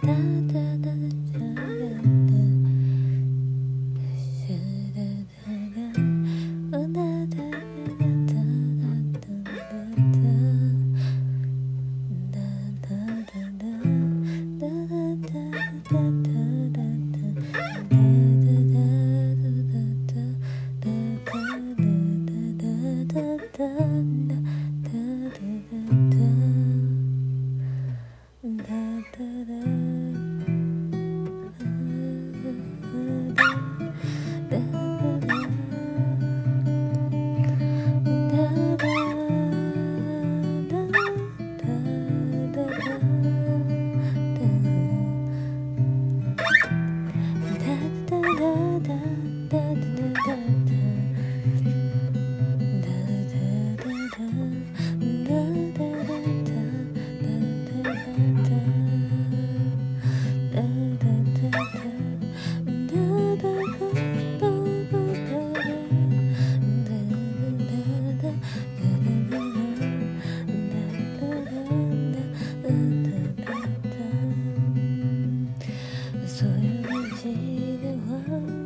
哒哒哒哒哒哒，哒哒哒哒，哒哒哒哒哒哒哒哒哒，哒哒哒哒哒哒哒。所有感激的话。